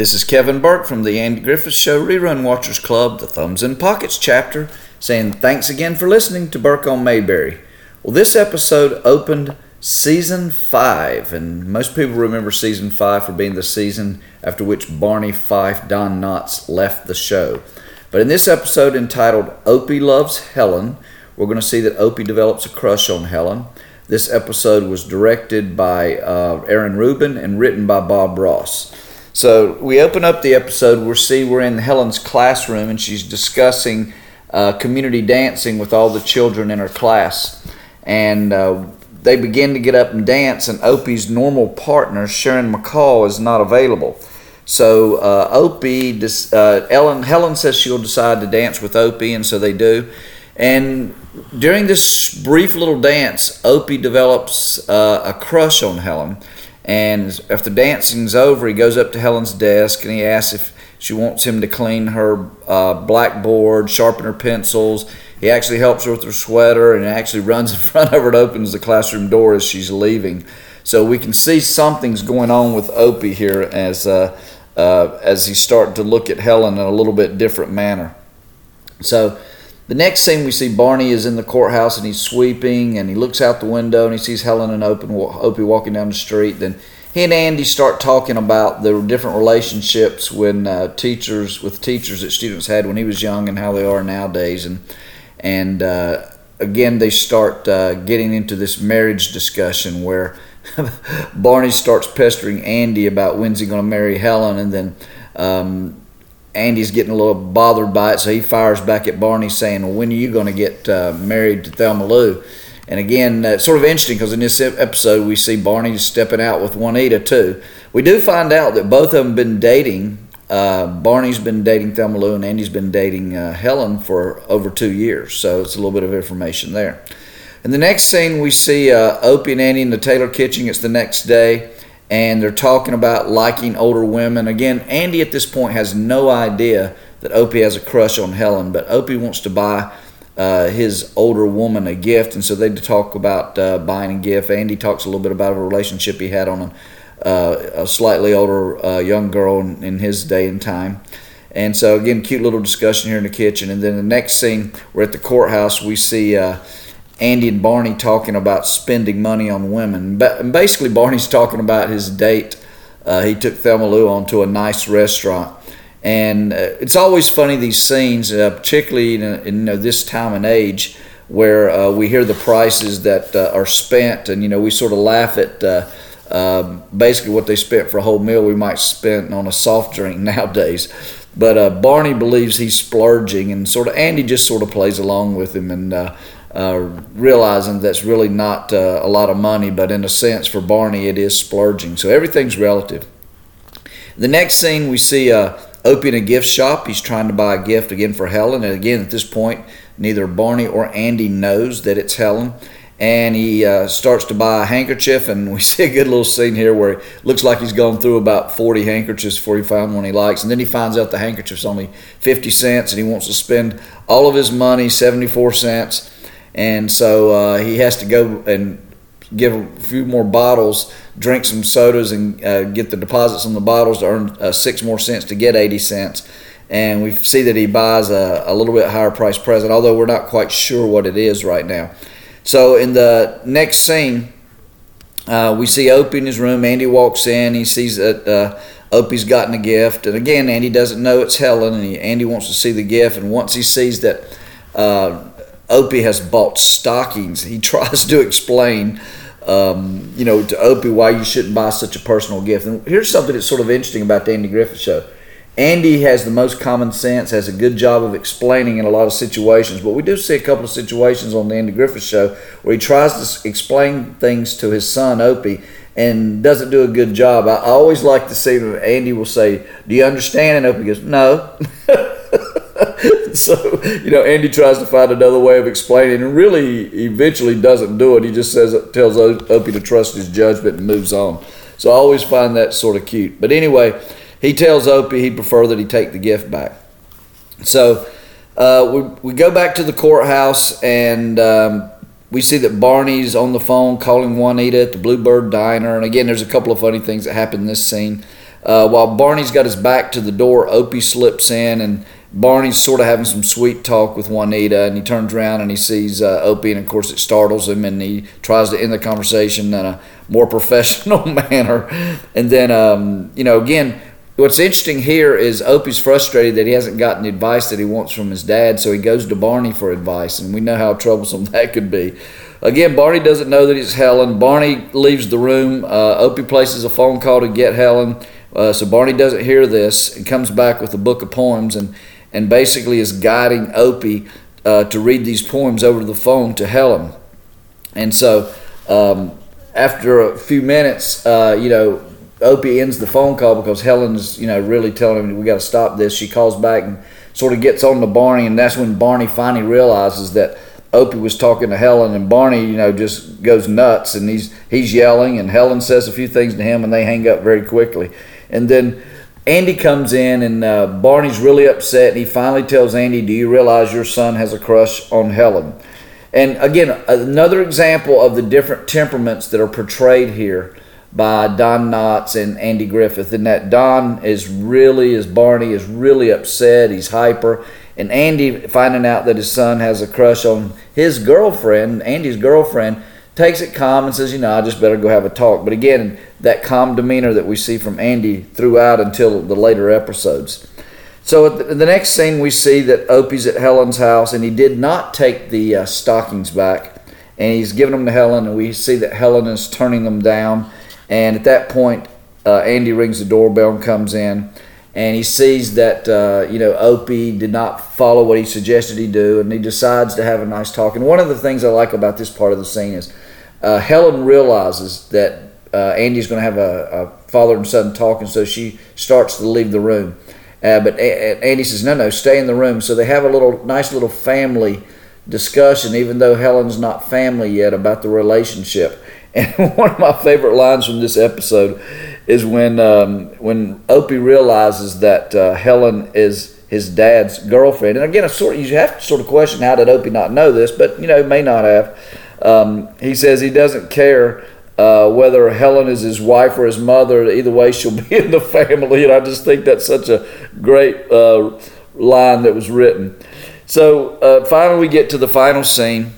This is Kevin Burke from the Andy Griffith Show Rerun Watchers Club, the Thumbs in Pockets chapter, saying thanks again for listening to Burke on Mayberry. Well, this episode opened season five, and most people remember season five for being the season after which Barney Fife, Don Knotts left the show. But in this episode entitled Opie Loves Helen, we're going to see that Opie develops a crush on Helen. This episode was directed by uh, Aaron Ruben and written by Bob Ross. So we open up the episode. we see we're in Helen's classroom and she's discussing uh, community dancing with all the children in her class. And uh, they begin to get up and dance, and Opie's normal partner, Sharon McCall, is not available. So uh, Opie, uh, Ellen, Helen says she'll decide to dance with Opie, and so they do. And during this brief little dance, Opie develops uh, a crush on Helen. And after dancing's over, he goes up to Helen's desk and he asks if she wants him to clean her uh, blackboard, sharpen her pencils. He actually helps her with her sweater and actually runs in front of her and opens the classroom door as she's leaving. So we can see something's going on with Opie here as uh, uh, as he's starting to look at Helen in a little bit different manner. So the next scene we see Barney is in the courthouse and he's sweeping and he looks out the window and he sees Helen and Opie walking down the street. Then he and Andy start talking about the different relationships when uh, teachers with teachers that students had when he was young and how they are nowadays and and uh, again they start uh, getting into this marriage discussion where Barney starts pestering Andy about when's he going to marry Helen and then um, Andy's getting a little bothered by it, so he fires back at Barney saying, well, "When are you going to get uh, married to Thelma Lou?" And again, uh, sort of interesting because in this episode we see Barney stepping out with Juanita too. We do find out that both of them been dating. Uh, Barney's been dating Thelma Lou, and Andy's been dating uh, Helen for over two years. So it's a little bit of information there. In the next scene, we see uh, Opie and Andy in the Taylor kitchen. It's the next day and they're talking about liking older women. Again, Andy at this point has no idea that Opie has a crush on Helen, but Opie wants to buy uh, his older woman a gift, and so they talk about uh, buying a gift. Andy talks a little bit about a relationship he had on a, uh, a slightly older uh, young girl in, in, his day and time. And so, again, cute little discussion here in the kitchen. And then the next scene, we're at the courthouse. We see uh, Andy and Barney talking about spending money on women. But basically, Barney's talking about his date. Uh, he took Thelma Lou on to a nice restaurant. And uh, it's always funny, these scenes, uh, particularly in, in you know, this time and age, where uh, we hear the prices that uh, are spent. And, you know, we sort of laugh at uh, um, basically what they spent for a whole meal we might spend on a soft drink nowadays. But Barney believes he's splurging, and sort of Andy just sort of plays along with him. And uh, realizing that's really not uh, a lot of money, but in a sense for Barney it is splurging. So everything's relative. The next scene we see uh, Opie in a gift shop. He's trying to buy a gift again for Helen, and again at this point neither Barney or Andy knows that it's Helen. And he uh, starts to buy a handkerchief, and we see a good little scene here where it looks like he's gone through about 40 handkerchiefs before he found one he likes. And then he finds out the handkerchief's only 50 cents, and he wants to spend all of his money, 74 cents, and so uh, he has to go and give a few more bottles, drink some sodas, and uh, get the deposits on the bottles to earn uh, six more cents to get 80 cents. And we see that he buys a, a little bit higher price present, although we're not quite sure what it is right now. So in the next scene, uh, we see Opie in his room. Andy walks in. He sees that uh, Opie's gotten a gift, and again, Andy doesn't know it's Helen, and he, Andy wants to see the gift. And once he sees that uh, Opie has bought stockings. He tries to explain, um, you know, to Opie why you shouldn't buy such a personal gift. And here's something that's sort of interesting about the Andy Griffith Show. Andy has the most common sense, has a good job of explaining in a lot of situations, but we do see a couple of situations on the Andy Griffith Show where he tries to explain things to his son Opie and doesn't do a good job. I always like to see Andy will say, "Do you understand?" and Opie goes, "No." so you know, Andy tries to find another way of explaining, and really, eventually doesn't do it. He just says tells Opie to trust his judgment and moves on. So I always find that sort of cute. But anyway, he tells Opie he'd prefer that he take the gift back. So uh, we we go back to the courthouse and. Um, we see that Barney's on the phone calling Juanita at the Bluebird Diner. And again, there's a couple of funny things that happen in this scene. uh, while Barney's got his back to the door, Opie slips in and Barney's sort of having some sweet talk with Juanita, and he turns around and he sees uh, Opie, and of course it startles him, and he tries to end the conversation in a more professional manner. And then, um, you know, again, what's interesting here is Opie's frustrated that he hasn't gotten the advice that he wants from his dad, so he goes to Barney for advice, and we know how troublesome that could be. Again, Barney doesn't know that it's Helen. Barney leaves the room. Uh, Opie places a phone call to get Helen. Uh, so Barney doesn't hear this and comes back with a book of poems and and basically is guiding Opie uh, to read these poems over the phone to Helen. And so um, after a few minutes, uh, you know, Opie ends the phone call because Helen's, you know, really telling him we got to stop this. She calls back and sort of gets on to Barney, and that's when Barney finally realizes that Opie was talking to Helen, and Barney, you know, just goes nuts, and he's he's yelling, and Helen says a few things to him, and they hang up very quickly, and then Andy comes in and uh, Barney's really upset. And he finally tells Andy, Do you realize your son has a crush on Helen? And again, another example of the different temperaments that are portrayed here by Don Knotts and Andy Griffith. In that Don is really, as Barney is really upset, he's hyper. And Andy, finding out that his son has a crush on his girlfriend, Andy's girlfriend, takes it calm and says, you know, I just better go have a talk. But again, that calm demeanor that we see from Andy throughout until the later episodes. So the next scene, we see that Opie's at Helen's house, and he did not take the uh, stockings back, and he's giving them to Helen, and we see that Helen is turning them down. And at that point, uh, Andy rings the doorbell and comes in, and he sees that uh, you know Opie did not follow what he suggested he do, and he decides to have a nice talk. And one of the things I like about this part of the scene is uh, Helen realizes that uh, Andy's going to have a, a, father and son talk, and so she starts to leave the room. Uh, but a- Andy says, "No, no, stay in the room." So they have a little nice little family discussion, even though Helen's not family yet, about the relationship. And one of my favorite lines from this episode is when um, when Opie realizes that uh, Helen is his dad's girlfriend. And again, a sort of, you have to sort of question how did Opie not know this, but you know may not have. Um, he says he doesn't care uh, whether Helen is his wife or his mother. Either way, she'll be in the family. And I just think that's such a great uh, line that was written. So uh, finally, we get to the final scene.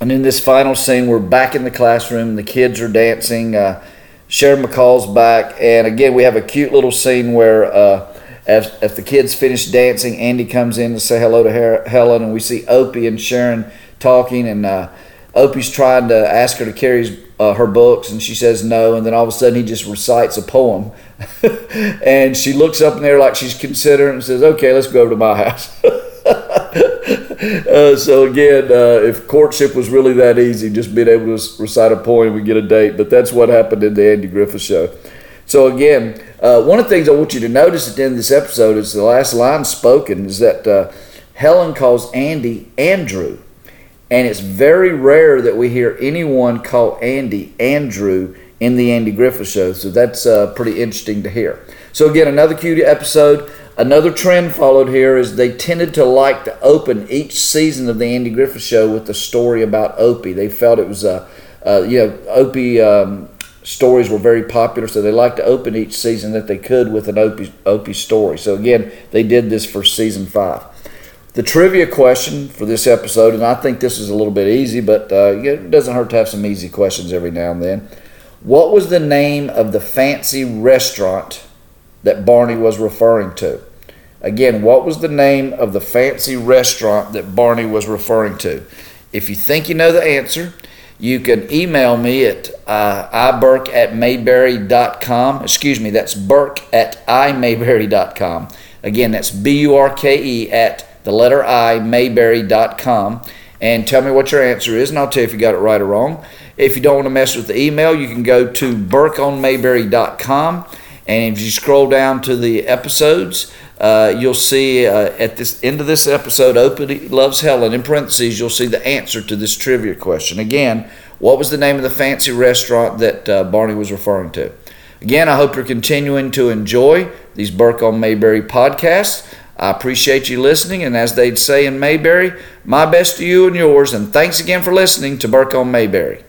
And in this final scene, we're back in the classroom. The kids are dancing. Uh, Sharon McCall's back. And again, we have a cute little scene where uh, as, as the kids finish dancing, Andy comes in to say hello to Her- Helen. And we see Opie and Sharon talking. And uh, Opie's trying to ask her to carry his, uh, her books, and she says no. And then all of a sudden, he just recites a poem, and she looks up in there like she's considering and says, "Okay, let's go over to my house." uh, so again, uh, if courtship was really that easy, just being able to recite a poem, we get a date. But that's what happened in the Andy Griffith Show. So again, uh, one of the things I want you to notice at the end of this episode is the last line spoken is that uh, Helen calls Andy Andrew. And it's very rare that we hear anyone call Andy Andrew in the Andy Griffith Show. So that's uh, pretty interesting to hear. So, again, another cute episode. Another trend followed here is they tended to like to open each season of the Andy Griffith Show with a story about Opie. They felt it was a, uh, you know, Opie um, stories were very popular, so they liked to open each season that they could with an Opie, Opie story. So, again, they did this for season five. The trivia question for this episode, and I think this is a little bit easy, but uh, it doesn't hurt to have some easy questions every now and then. What was the name of the fancy restaurant that Barney was referring to? Again, what was the name of the fancy restaurant that Barney was referring to? If you think you know the answer, you can email me at uh, iburke at mayberry.com. Excuse me, that's burke at imayberry.com. Again, that's B U R K E at the letter I, mayberry.com, and tell me what your answer is, and I'll tell you if you got it right or wrong. If you don't want to mess with the email, you can go to burkeonmayberry.com, and if you scroll down to the episodes, uh, you'll see uh, at this end of this episode, Opie Loves Helen, in parentheses, you'll see the answer to this trivia question. Again, what was the name of the fancy restaurant that uh, Barney was referring to? Again, I hope you're continuing to enjoy these Burke on Mayberry podcasts. I appreciate you listening, and as they'd say in Mayberry, my best to you and yours, and thanks again for listening to Burke on Mayberry.